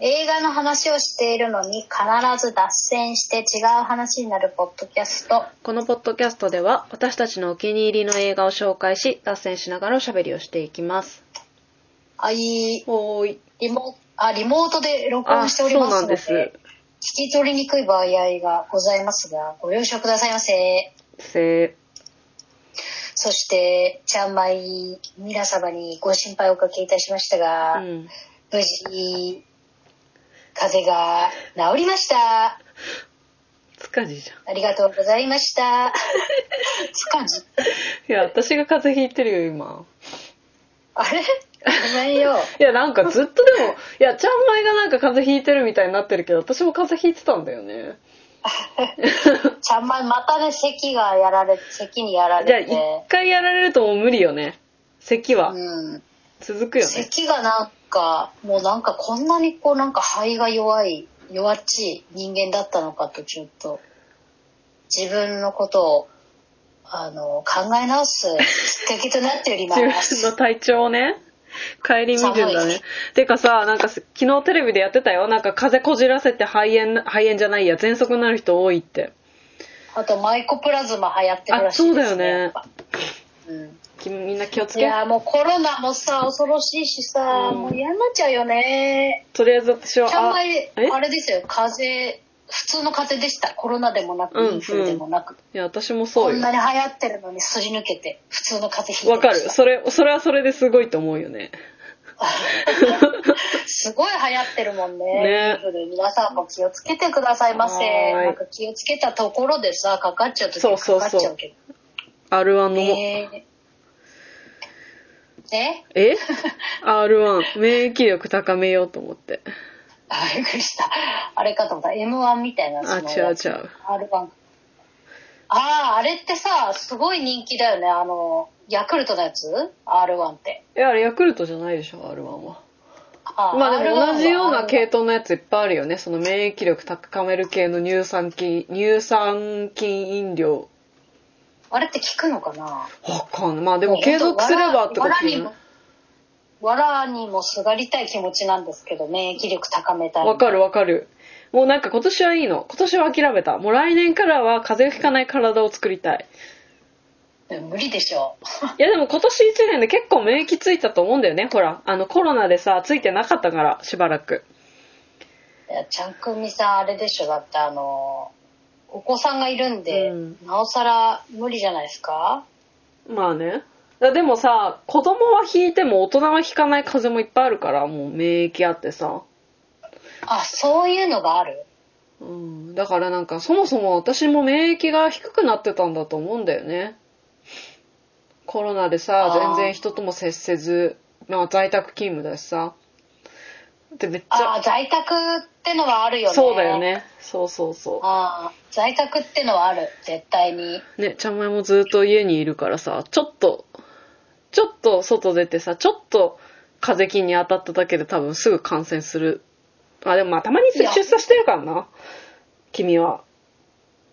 映画の話をしているのに必ず脱線して違う話になるポッドキャスト。このポッドキャストでは私たちのお気に入りの映画を紹介し脱線しながらおしゃべりをしていきますはい。おーいリモあリモートで録音しておりますので、あそうなんです聞き取りにくい場合がございますが、ご了承くださいませ。せそして、ちゃんまい皆様にご心配をおかけいたしましたが、ーうん無事、風邪が治りました。つかじじゃんありがとうございました。つかじ。いや私が風邪ひいてるよ今あれ？ごめんよ。いやなんかずっとでもいやちゃんまいがなんか風邪ひいてるみたいになってるけど私も風邪ひいてたんだよね ちゃんまいまたね、咳がやられ、咳にやらじゃあれて。一回やられるともう無理よね咳はうん。続くよね咳がなんか、もうなんかこんなにこうなんか肺が弱い、弱っちい人間だったのかとちょっと、自分のことを、あの、考え直すきっかけとなっておりま自す。分の体調をね帰り見るんだね。てかさなんかす昨日テレビでやってたよ。なんか風邪こじらせて肺炎肺炎じゃないや喘息になる人多いって。あとマイコプラズマ流行ってるらしいです、あそうだよね。うん。きみんな気をついけやもうコロナもさ恐ろしいしさ、うん。もう嫌になっちゃうよね。とりあえず私はちゃんあまいえ？あれですよ。風邪普通の風邪でした。コロナでもなくうんインフルでもなく、いや私もそうよ。こんなに流行ってるのにすり抜けて普通の風邪ひいわかる。それそれはそれですごいと思うよね。すごい流行ってるもんね。ね。皆さんも気をつけてくださいませ。なんか気をつけたところでさかかっちゃうとそうそうそう。かかっちゃうけど。R1 のも、え。ー、え？え ?R1 免疫力高めようと思って。あびっくりした。あれかと思った。M1 みたいなあ違う違う。R1 あああれってさすごい人気だよね。あのヤクルトのやつ？R1 って。いやあれヤクルトじゃないでしょ R1 は。あまあでも R1 は同じような R1 系統のやついっぱいあるよね。その免疫力高める系の乳酸菌乳酸菌飲料あれって効くのかな？わかんない。まあでも継続すればってことね。わらにもわらにもすがりたい気持ちなんですけど免疫力高めたいわかるわかる。もうなんか今年はいいの。今年は諦めた。もう来年からは風邪をひかない体を作りたい。無理でしょ。いやでも今年1年で結構免疫ついたと思うんだよね。ほら。あのコロナでさついてなかったからしばらく。いやちゃんくみさんあれでしょ。だってあのお子さんがいるんで、うん。なおさら無理じゃないですか？まあね。だでもさ子供は引いても大人は引かない風邪もいっぱいあるからもう免疫あってさ。あそういうのがある？うん、だからなんかそもそも私も免疫が低くなってたんだと思うんだよね。コロナでさ、全然人とも接せず、まあ在宅勤務だしさ。で、めっちゃ、ああ在宅ってのはあるよねそうだよね。そうそうそああ在宅ってのはある絶対にう。ね、ちゃんまいもずっと家にいるからさ、ちょっと、ちょっと外出てさ、ちょっと風邪菌に当たっただけで多分すぐ感染する。あ、でもまあたまに出社してるからな。君は。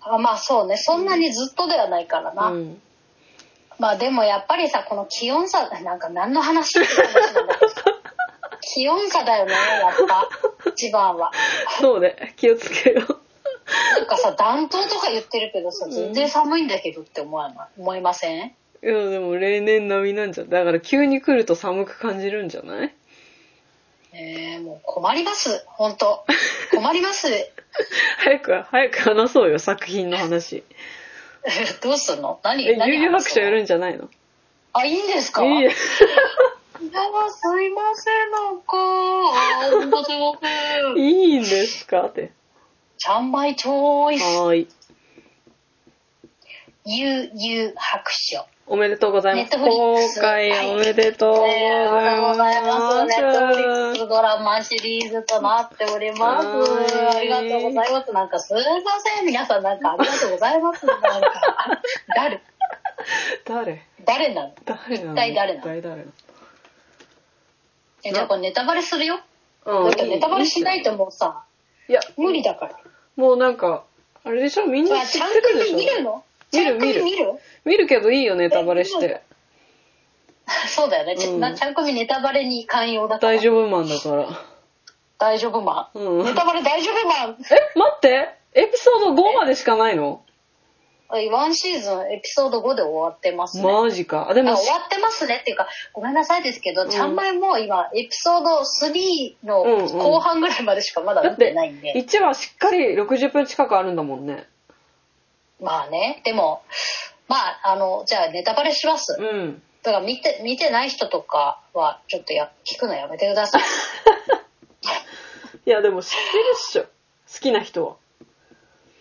あまあそうねそんなにずっとではないからな、うん。まあでもやっぱりさこの気温差なんか何の話って話なん気温差だよねやっぱ。一番は。そうね、気をつけよう。なんかさ暖冬とか言ってるけどさ全然寒いんだけどって思わない？思いません？いや、でも例年並みなんじゃ、だから急に来ると寒く感じるんじゃない？えー、もう困ります。本当。困ります。早く、早く話そうよ、作品の話。どうすんの？何え、何悠々白書やるるんじゃないの？あいいんですか？いいえ。いやすいませんなんかあんとすごくいいんですか？って。ちゃんまいチョイスはーい。悠々白書おめでとうございます。ネットフリッ公開おめでとうございます。ネットフリッ。クスドラマシリーズとなっております。はいありがとうございます。なんかすいません。皆さんなんかありがとうございます。なんか、誰？誰？誰なの？誰なの？一体誰なの？誰誰なえ、じゃあこれネタバレするよ？のだってネタバレしないともうさ、いや、無理だから。もうなんか、あれでしょ？みんなあ、知っちゃんてるでしょ？と見るの？見るちゃんと見る？見るけどいいよ、ネタバレして。そうだよね。ちうんなちゃんこみネタバレに寛容だから。大丈夫マンだから。大丈夫マン？うんネタバレ大丈夫マン？え、待ってエピソード5までしかないの？ワンシーズンエピソード5で終わってますね。マジか。あでもあ、終わってますねっていうか、ごめんなさいですけど、んちゃんまいも今、エピソード3のうんうん後半ぐらいまでしかまだ見だっててないんで。1話しっかり60分近くあるんだもんね。まあね、でも、まあ、あの、じゃあネタバレします。うん。だから見て、見てない人とかは、ちょっとや、聞くのやめてください。いやでも知ってるっしょ。好きな人は。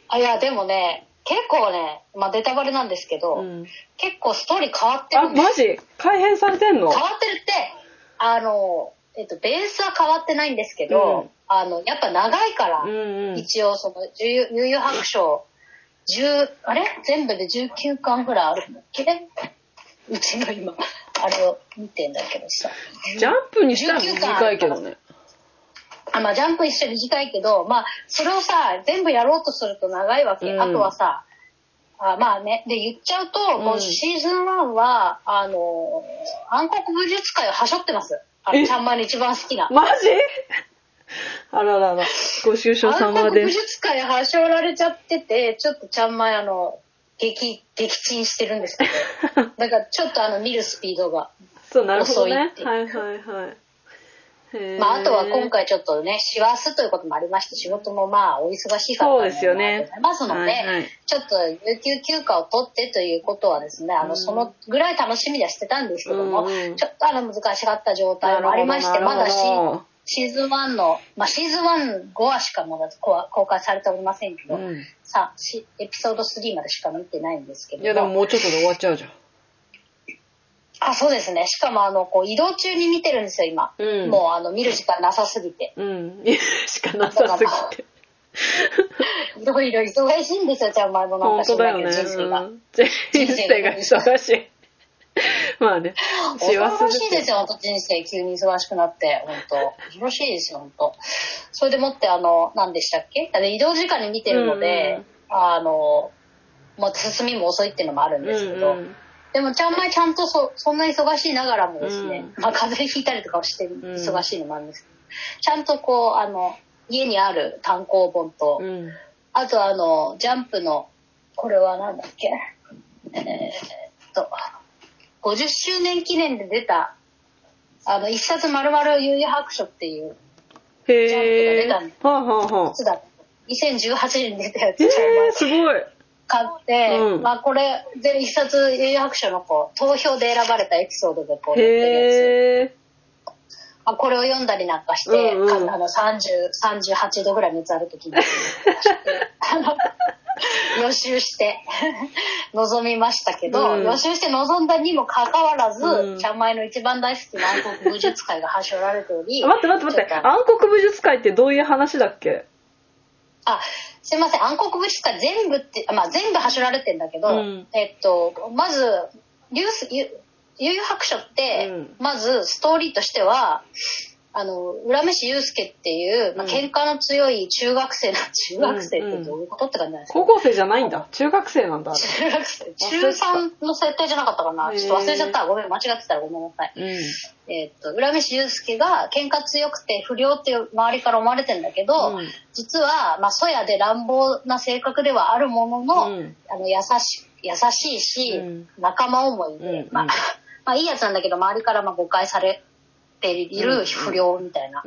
あ、いや、でもね、結構ね、まあネタバレなんですけど、うん。結構ストーリー変わってあ、るんですマジ？改変されてんの？変わってるって、あの、えっと、ベースは変わってないんですけど、うんあの、やっぱ長いから、うんうん。一応その、悠々悠々白書、10、あれ？全部で19巻ぐらいあるんだっけうちの今、あれを見てんだけどさ。ジャンプにしたら短いけどね。あ、まあ、ジャンプ一緒に短いけど、まあ、それをさ、全部やろうとすると長いわけ。うんあとはさ、あまあね、で、言っちゃうと、うんこうシーズン1は、あの、暗黒武術界をはしょってます。あえの、ちゃんまに一番好きな。マジ？あららら。ご愁傷暗様です。黒武術界はしょられちゃってて、ちょっとちゃんまいあの、激、撃沈してるんですけど、だからちょっとあの、見るスピードが。そう、なるほどね。はいはいはい。まあ、あとは今回ちょっとね、師走ということもありまして、仕事もまあ、お忙しかったそうですよね。ございますので、はいはい。ちょっと有給休暇を取ってということはですね、あの、うん。そのぐらい楽しみではしてたんですけども、うんうんちょっとあの、難しかった状態もありまして、まだシなるほどシーズン1の、まあ、シーズン1、5話しかまだ公公開されておりませんけど、うん。さしエピソード3までしか見てないんですけどいやでももうちょっとで終わっちゃうじゃん。あ、そうですね。しかもあの、こう、移動中に見てるんですよ、今。うんもうあの、見る時間なさすぎて。うん。しかなさすぎて。いろいろ忙しいんですよ、ちゃんまいのなん本か知当だよね。らないけど、人生が。うん人生が忙しい。まあね。幸恐ろせよ。しいですよ、本当人生急に忙しくなって、本当恐ろしいですよ、本当それでもって、あの、何でしたっけ？移動時間に見てるので、あの、もう進みも遅いっていうのもあるんですけど、うんうんでもちゃんまいちゃんとそそんな忙しいながらもですね、うんまあ風邪ひいたりとかをしてん忙しいのもあるんですけど、ちゃんとこう、あの、家にある単行本と、うん。あとあの、ジャンプの、これはなんだっけえーっと、50周年記念で出た、あの、一冊丸々悠々白書っていうへジャンえ。プが出はあはあはあや。つだ。2018年に出たやつへちゃいまえ、すごい。買って、うん。まあこれ、で、一冊悠々白書のこう、投票で選ばれたエピソードでこう、載ってるやつ。あ、これを読んだりなんかして、うんうん。かあの30、38度ぐらい熱ある時に、予習して 臨みましたけど、うん。予習して臨んだにもかかわらず、うん。ちゃんまいの一番大好きな暗黒武術界がはしょられており、待って待って待って。暗黒武術界ってどういう話だっけ？あ、すいません、暗黒武術界全部って、まあ全部はしょられてんだけど、うん。えっと、まず、悠々白書って、うん。まずストーリーとしては、あの、浦飯祐介っていう、まあ、うん喧嘩の強い中学生な、中学生ってどういうことって感じなんですか、高校生じゃないんだ。中学生なんだ。あれ中学生。中3の設定じゃなかったかなへーちょっと忘れちゃった。ごめん、間違ってたらごめんなさい。うん。えっと、浦飯祐介が喧嘩強くて不良って周りから思われてんだけど、うん実は、まあ、そやで乱暴な性格ではあるものの、うんあの、優し、優しいし、うん仲間思いで、うんまあうん、まあ、いいやつなんだけど、周りからまあ誤解されている不良みたいな。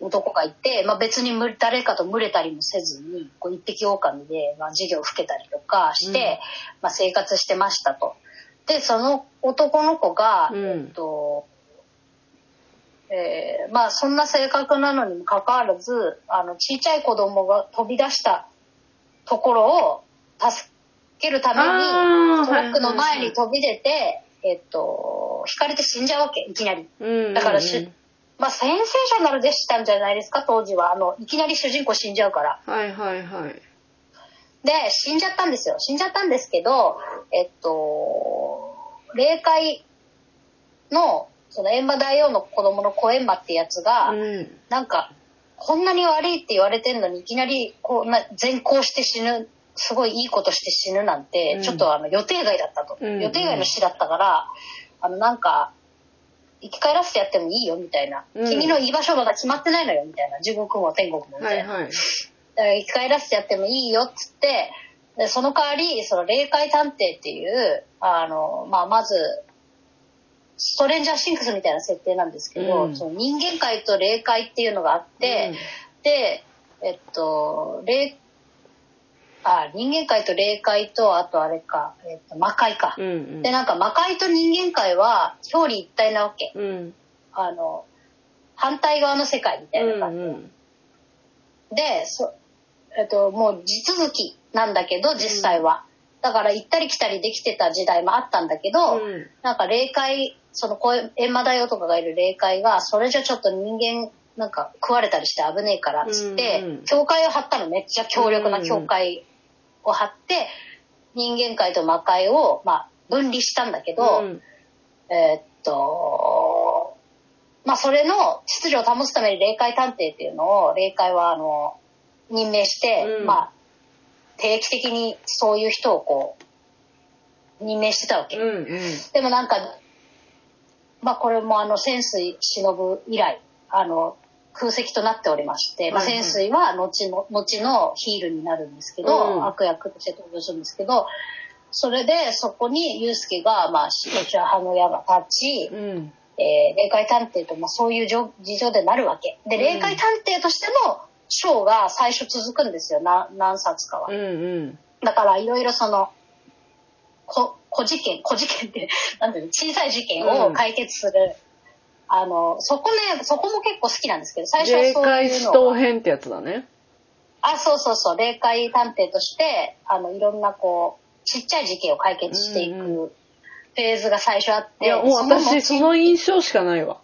男がいて、まあ、別にむ誰かと群れたりもせずに、こう一匹狼で、まあ、授業を吹けたりとかして、うんまあ、生活してましたと。で、その男の子が、うんえっと、えーまあそんな性格なのにもかかわらずあのちっちゃい子供が飛び出したところを助けるためにトラックの前はいはいはいに飛び出て、えっと引かれて死んじゃうわけいきなり。うん。だからし、まあセンセーショナルでしたんじゃないですか当時はあのいきなり主人公死んじゃうから。はいはいはい。で死んじゃったんですよ死んじゃったんですけどえっと霊界のその閻魔大王の子供の小閻魔ってやつが、うん。なんかこんなに悪いって言われてんのにいきなりこんな善行して死ぬすごいいいことして死ぬなんて、うんちょっとあの予定外だったと、うん予定外の死だったからあのなんか生き返らせてやってもいいよみたいな、うん。君の居場所まだ決まってないのよみたいな。地獄も天国もみたいな、はいはい。だから生き返らせてやってもいいよっつってでその代わりその霊界探偵っていうあの、まあ、まずストレンジャーシンクスみたいな設定なんですけど、うん。その人間界と霊界っていうのがあって、でえっと霊あ人間界と霊界とあとあれか、えっと、魔界か、うんうん。でなんか魔界と人間界は表裏一体なわけ。うん。あの反対側の世界みたいな感じ、うんでそ、えっと、もう地続きなんだけど実際は、だから行ったり来たりできてた時代もあったんだけど、うん。なんか霊界その閻魔大王とかがいる霊界がそれじゃちょっと人間なんか食われたりして危ねえからっつって、うんうん。教会を張ったの。めっちゃ強力な教会を張って、人間界と魔界を、まあ、分離したんだけど、うんえーっと、まあ、それの秩序を保つために霊界探偵っていうのを、霊界は、あの、任命して、うんまあ、定期的にそういう人をこう、任命してたわけ。うんうん。でもなんか、まあ、これもあの、潜水忍以来、あの、空席となっておりまして、まあ、潜水は後の、後のヒールになるんですけど、うん悪役として登場するんですけど、それでそこにユウスケが、まあ、白茶派の矢が立ち、うん。えー霊界探偵と、まあ、そういう状事情でなるわけ。で、うん霊界探偵としてのショーが最初続くんですよ、な何冊かはうん。うん。だから、いろいろその、こ小事件、小事件って、なんていうの、小さい事件を解決する、あの、そこね、そこも結構好きなんですけど、最初は霊そう界死いうのを。闘編ってやつだね。あ、そうそうそう、霊界探偵として、あの、いろんなこう、ちっちゃい事件を解決していくうんうフェーズが最初あって、いや、もう私、その印象しかないわ。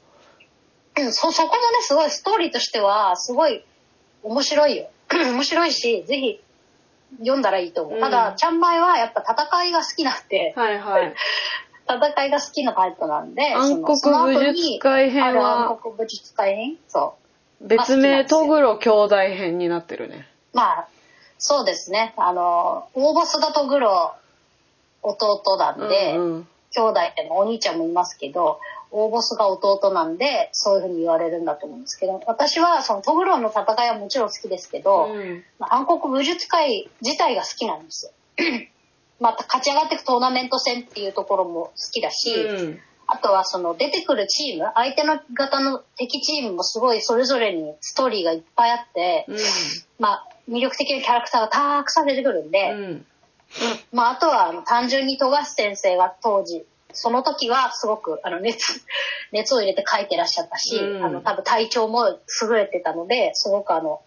うん、そ、そこもね、すごい、ストーリーとしては、すごい面白いよ。面白いし、ぜひ読んだらいいと思う。うんただ、ちゃんまいはやっぱ戦いが好きなんで、はいはい。戦いが好きなタイプなんで、暗黒武術会編は暗黒武術会編？そう。別名、トグロ兄弟編になってるね。まあ、そうですね。あの、大ボスがトグロ弟なんで、うんうん兄弟ってのお兄ちゃんもいますけど、大ボスが弟なんで、そういうふうに言われるんだと思うんですけど、私はそのトグロの戦いはもちろん好きですけど、うんまあ暗黒武術会自体が好きなんですよ。また勝ち上がっていくトーナメント戦っていうところも好きだし、うん。あとはその出てくるチーム、相手の方の敵チームもすごいそれぞれにストーリーがいっぱいあって、うん。まあ魅力的なキャラクターがたくさん出てくるん。で、うん。まああとはあの単純に富樫先生が当時、その時はすごくあの熱、熱を入れて書いてらっしゃったし、うん。あの多分体調も優れてたので、すごくあの、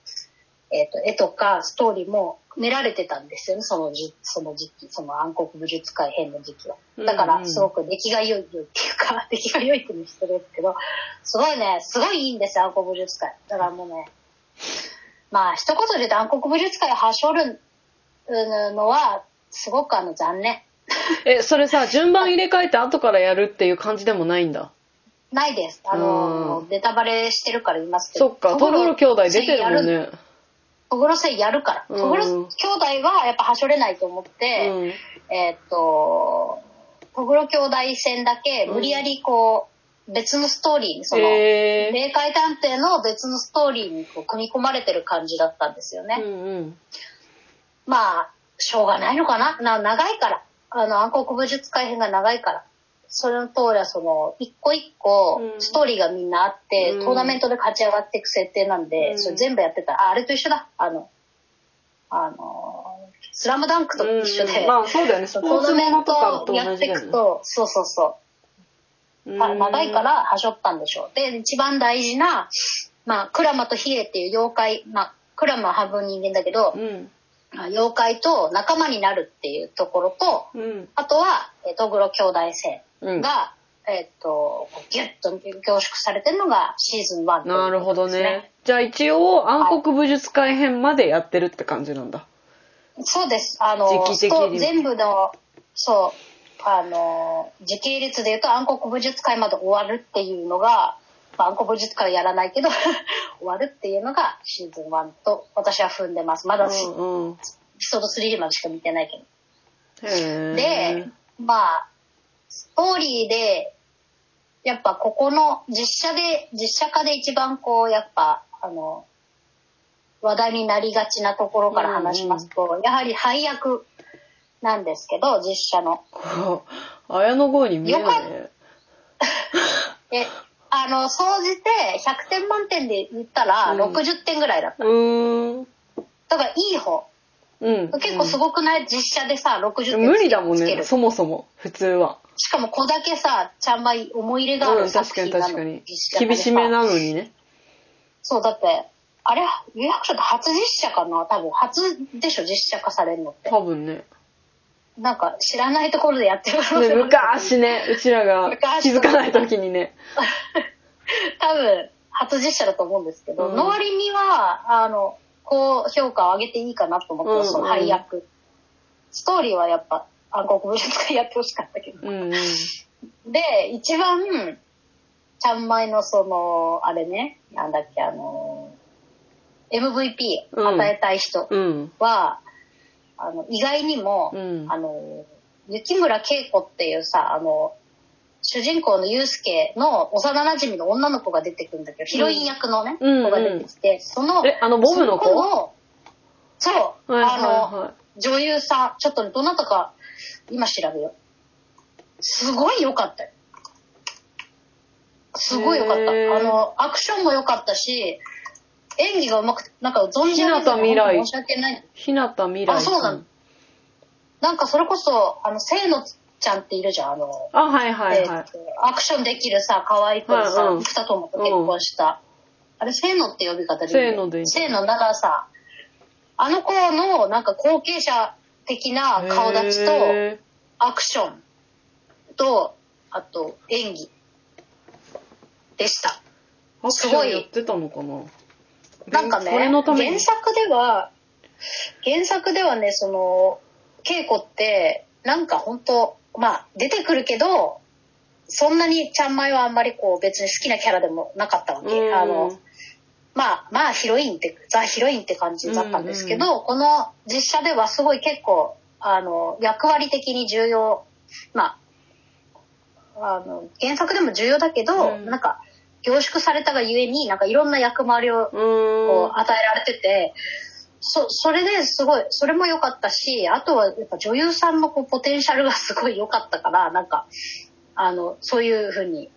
えっ、と、絵とかストーリーも練られてたんですよね、そのじその時期、その暗黒武術会編の時期は。だかうんうんら、すごく出来が良いっていうか、出来が良いっていうのしてるんですけど、すごいね、すごいいいんですよ、暗黒武術会。だからもうね、まあ、一言で言うと暗黒武術会をはしょるのは、すごくあの、残念。え、それさ、順番入れ替えて後からやるっていう感じでもないんだ？ないです。あの、うんネタバレしてるから言いますけど。そっか、トグロ兄弟出てるもんね。トグロ戦やるから。うんトグロ兄弟はやっぱはしょれないと思って、うんえーっと、トグロ兄弟戦だけ無理やりこう、別のストーリーに、その、へー霊界探偵の別のストーリーにこう組み込まれてる感じだったんですよね。うんうんまあ、しょうがないのかなな長いから。あの、暗黒武術改編が長いから。それの通りは、その、一個一個う、んストーリーがみんなあって、うんトーナメントで勝ち上がっていく設定なんで、うんそれ全部やってたら、あ、あれと一緒だ。あの、あの、スラムダンクと一緒で、うんまあそうだよね、ストポーナメントやってい。くと、そうそうそう。あ長いからはしょったんでしょう。で、一番大事な、まあ、クラマとヒエっていう妖怪、まあ、クラマは半分人間だけど妖怪と仲間になるっていうところと、うん。あとは、えートグロ兄弟戦うん。が、えっ、と、ギュッと凝縮されてるのがシーズン1というなるほどことですね。。じゃあ一応暗黒武術改編までやってるって感じなんだ。そうです。あの、時期的にスト全部の、そう、あの、時系列で言うと暗黒武術会まで終わるっていうのが、まあ、暗黒武術会やらないけど、終わるっていうのがシーズン1と私は踏んでます。まだエピうんうん。ソード3までしか見てないけど。で、まあ、ストーリーでやっぱここの実写で、実写化で一番こう、やっぱ、あの、話題になりがちなところから話しますと、やはり配役なんですけど、実写の。綾野剛に見えないね。え、あの、総じて100点満点で言ったらうん60点ぐらいだった。うーん。だからいい方。うん。結構すごくない？実写でさ、60点無理だもんね。そもそも、普通は。しかも子だけさ、ちゃんまい思い入れがあるうん、確かに作品なの確かに。実写化でさ厳しめなのにね。そう、だって、あれ、有白書って初実写かな多分初でしょ、実写化されるのって。多分ね。なんか知らないところでやってる可能ね性昔ね、うちらが昔気づかない時にね。多分、初実写だと思うんですけど、うんの割には、あの、高評価を上げていいかなと思ってます、その配役。ストーリーはやっぱ、暗黒武術会やってほしかったけど。うんうん。で、一番、ちゃんまいのその、あれね、なんだっけ、あの、MVP うん与えたい人うん。は、あの、意外にも、うんあの、雪村恵子っていうさ、あの、主人公のユうスケの幼馴染の女の子が出てくるんだけど、ヒロイン役のね、うん子が出てきて、その、え、あの、ボブの子？そをそう、はいはいあの、は女優さん、ちょっとどなたか、今調べよう。すごい良かったよ。すごい良かった。あの、アクションも良かったし、演技がうまくて、なんか存じ上げ日向未来申し訳ない。い。日向未来あそうなのなんかそれこそ、あの、清野ちゃんっているじゃん、あの、あ、はいはいえーはい。アクションできるさ、可愛い子でさ、はいうん生田智と結婚した。あれ、清野って呼び方でいい清野でいい清野ならさ、あの子のなんか後継者的な顔立ちと、へアクションと、あと演技でした。ーアクションやってたのかな？なんかね、これのため原に。作では、原作ではね、その、稽古って、なんか本当まあ、出てくるけど、そんなにちゃんまいはあんまりこう別に好きなキャラでもなかったわけ。うんあの、まあ、まあヒロインって、ザ・ヒロインって感じだったんですけど、この実写ではすごい結構、あの、役割的に重要、まあ、あの、原作でも重要だけど、うん。なんか、凝縮されたがゆえに、なんかいろんな役回りを与えられてて、そ、それですごい、それも良かったし、あとはやっぱ女優さんのこうポテンシャルがすごい良かったから、なんか、あの、そういうふうに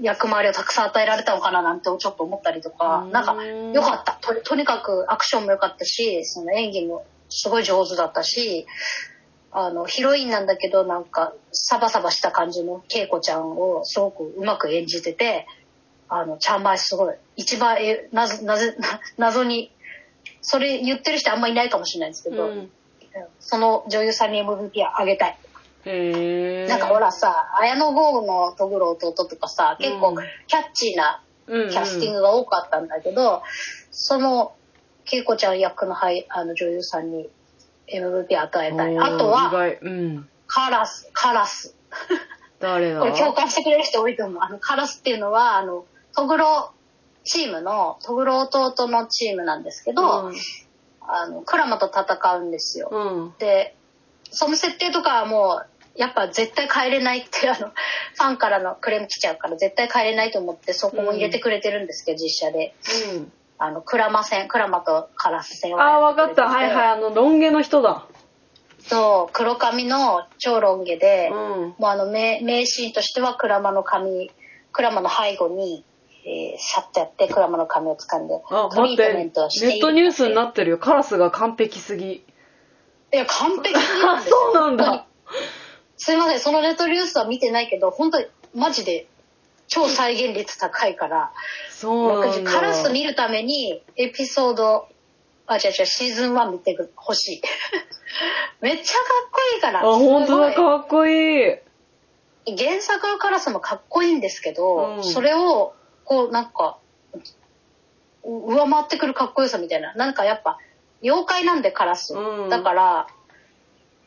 役回りをたくさん与えられたのかななんてちょっと思ったりとかう、んなんか良かったと。とにかくアクションも良かったし、その演技もすごい上手だったし、あの、ヒロインなんだけど、なんか、サバサバした感じの恵子ちゃんをすごくうまく演じてて、あの、ちゃんまいすごい、一番、え、なぜ、なぜ、な 謎に、それ言ってる人あんまいないかもしれないですけど、うんその女優さんに MVP あげたい。なんかほらさ、綾野剛のトグロ弟とかさ、結構うんキャッチーなうんうんキャスティングが多かったんだけど、その、恵子ちゃん役のはいあの女優さんに MVP 与えたい。あとは、外。うん。カラス、カラス。誰だ？これ共感してくれる人多いと思う。あの、カラスっていうのは、あの、トグロチームの、トグロ弟のチームなんですけど、うんあの、クラマと戦うんですよ。うん。で、その設定とかはもう、やっぱ絶対帰れないって、あの、ファンからのクレーム来ちゃうから絶対帰れないと思ってそこも入れてくれてるんですけど、実写で。うん。あの、クラマ戦、クラマとカラス戦ああ、わかった。はいはい。い。あの、ロン毛の人だ。そう、黒髪の超ロン毛で、うん。もうあの名、名シーンとしてはクラマの髪、クラマの背後に、えー、シャッとやってクラマの髪を掴んで、あ、待って。ネメントをしているットニュースになってるよ。カラスが完璧すぎ。いや、完璧なあ、んですよ そうなんだ。すいません、そのネットニュースは見てないけど、本当にマジで超再現率高いから、そう。カラス見るためにエピソード、あ、違う違う、シーズン1見てほしい。めっちゃかっこいいから。あ、本当だ、かっこいい。い原作のカラスもかっこいいんですけど、うんそれを、こう、なんか、う上回ってくるかっこよさみたいな。なんかやっぱ、妖怪なんでカラス。うんだから、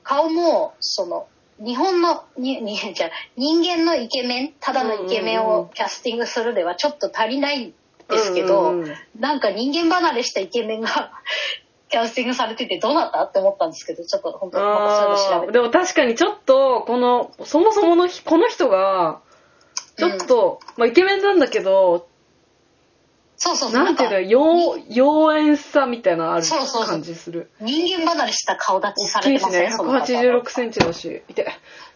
顔も、その、日本の、に、に、じゃあ人間のイケメン、ただのイケメンうんうんうん。をキャスティングするではちょっと足りないんですけど、うんうんうん。なんか人間離れしたイケメンが キャスティングされててどうなったって思ったんですけど、ちょっと本当にまたそういうの調べて。でも確かにちょっと、この、そもそものひ、この人が、ちょっと、まあイケメンなんだけど、そうそうそう。なんていうの、か妖妖艶さみたいなのあるそうそうそう感じする。人間離れした顔立ちさ大きいしね、れてませんその方186センチだし、いて。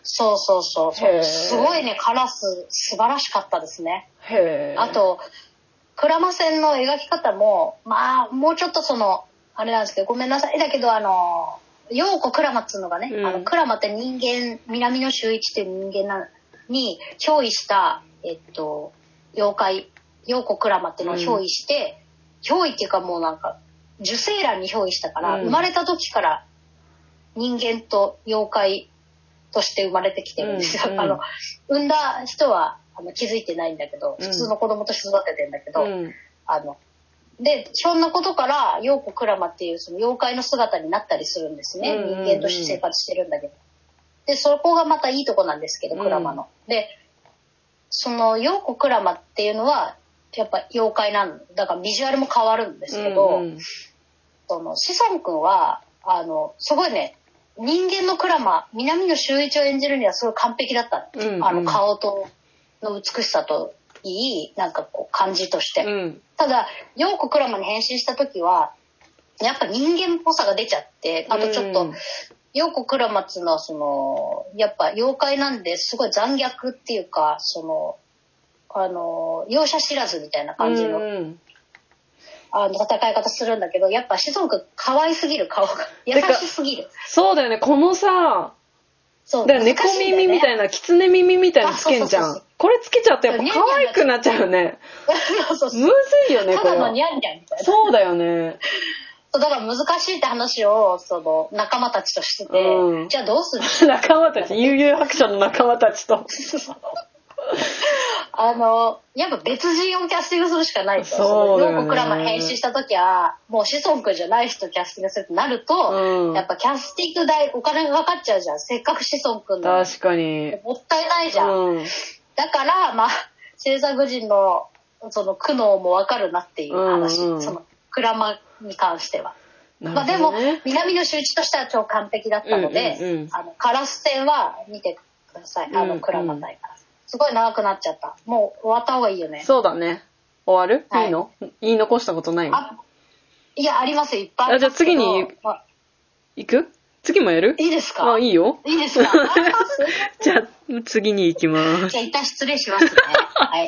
そうそうそうそへーう。すごいね、カラス素晴らしかったですね。へえ。あ、と、クラマ線の描き方も、まあ、もうちょっとその、あれなんですけど、ごめんなさい。だけど、あの、陽子クラマっつうのがね、うんあの、クラマって人間、南の周一っていう人間なに、憑依した、えっと、妖怪、陽子クラマっていうのを憑依して、憑依っていうかもうなんか、受精卵に憑依したから、うん生まれた時から人間と妖怪として生まれてきてるんですよ。うんうんあの、産んだ人はあの気づいてないんだけど、うん普通の子供として育ててんだけど、うん。あの、で、そんなことから、陽子クラマっていうその妖怪の姿になったりするんですね。うんうんうん人間として生活してるんだけど。で、そこがまたいいとこなんですけど、うんクラマの。で、その陽子クラマっていうのは、やっぱ妖怪なんだからビジュアルも変わるんですけど、うんうんその、志尊君は、あの、すごいね、人間のクラマ、南野秀一を演じるにはすごい完璧だったの。うんうんあの、顔と、の美しさといい、なんかこう、感じとして。うん。ただ、陽子クラマに変身した時は、やっぱ人間っぽさが出ちゃって、あとちょっとうん、陽子クラマっていうのは、その、やっぱ妖怪なんですごい残虐っていうか、その、あの、容赦知らずみたいな感じの、あの戦い方するんだけど、やっぱ志尊君可愛すぎる顔が、優しすぎる。そうだよね、このさ、そう。だから猫耳みたいな。な、狐耳みたいなのつけんじゃあそうそうそうん。これつけちゃうとやっぱ可愛くなっちゃうよね。そうそうむずいよね、たこれは。だのニャンニャンみたいな。そうだよね。そうだから難しいって話を、その、仲間たちとしてて、うんじゃあどうする？仲間たち、悠々白書の仲間たちと。あの、やっぱ別人をキャスティングするしかないと。そうだよねクラマに変身した時は、もう子孫くんじゃない人キャスティングするってなると、うんやっぱキャスティング代、お金がかかっちゃうじゃん。せっかく子孫くんの。確かに。もったいないじゃん。うん。だから、まあ、制作人の、その苦悩もわかるなっていう話。うんうんその、クラマに関しては。なまあでも南の周知としては超完璧だったので、うんうんうんあの、カラス戦は見てください。あの、クラマ隊から。すごい長くなっちゃった。もう終わった方がいいよね。そうだね。終わる、はいい、いの？言い残したことないあ、いや、ありますよいっぱいあじゃあ。次にあ行く？次もやる？いいですか？あ、いいよ。いいですか？じゃあ、次に行きますじ。ゃあ一旦失礼しますね。はい。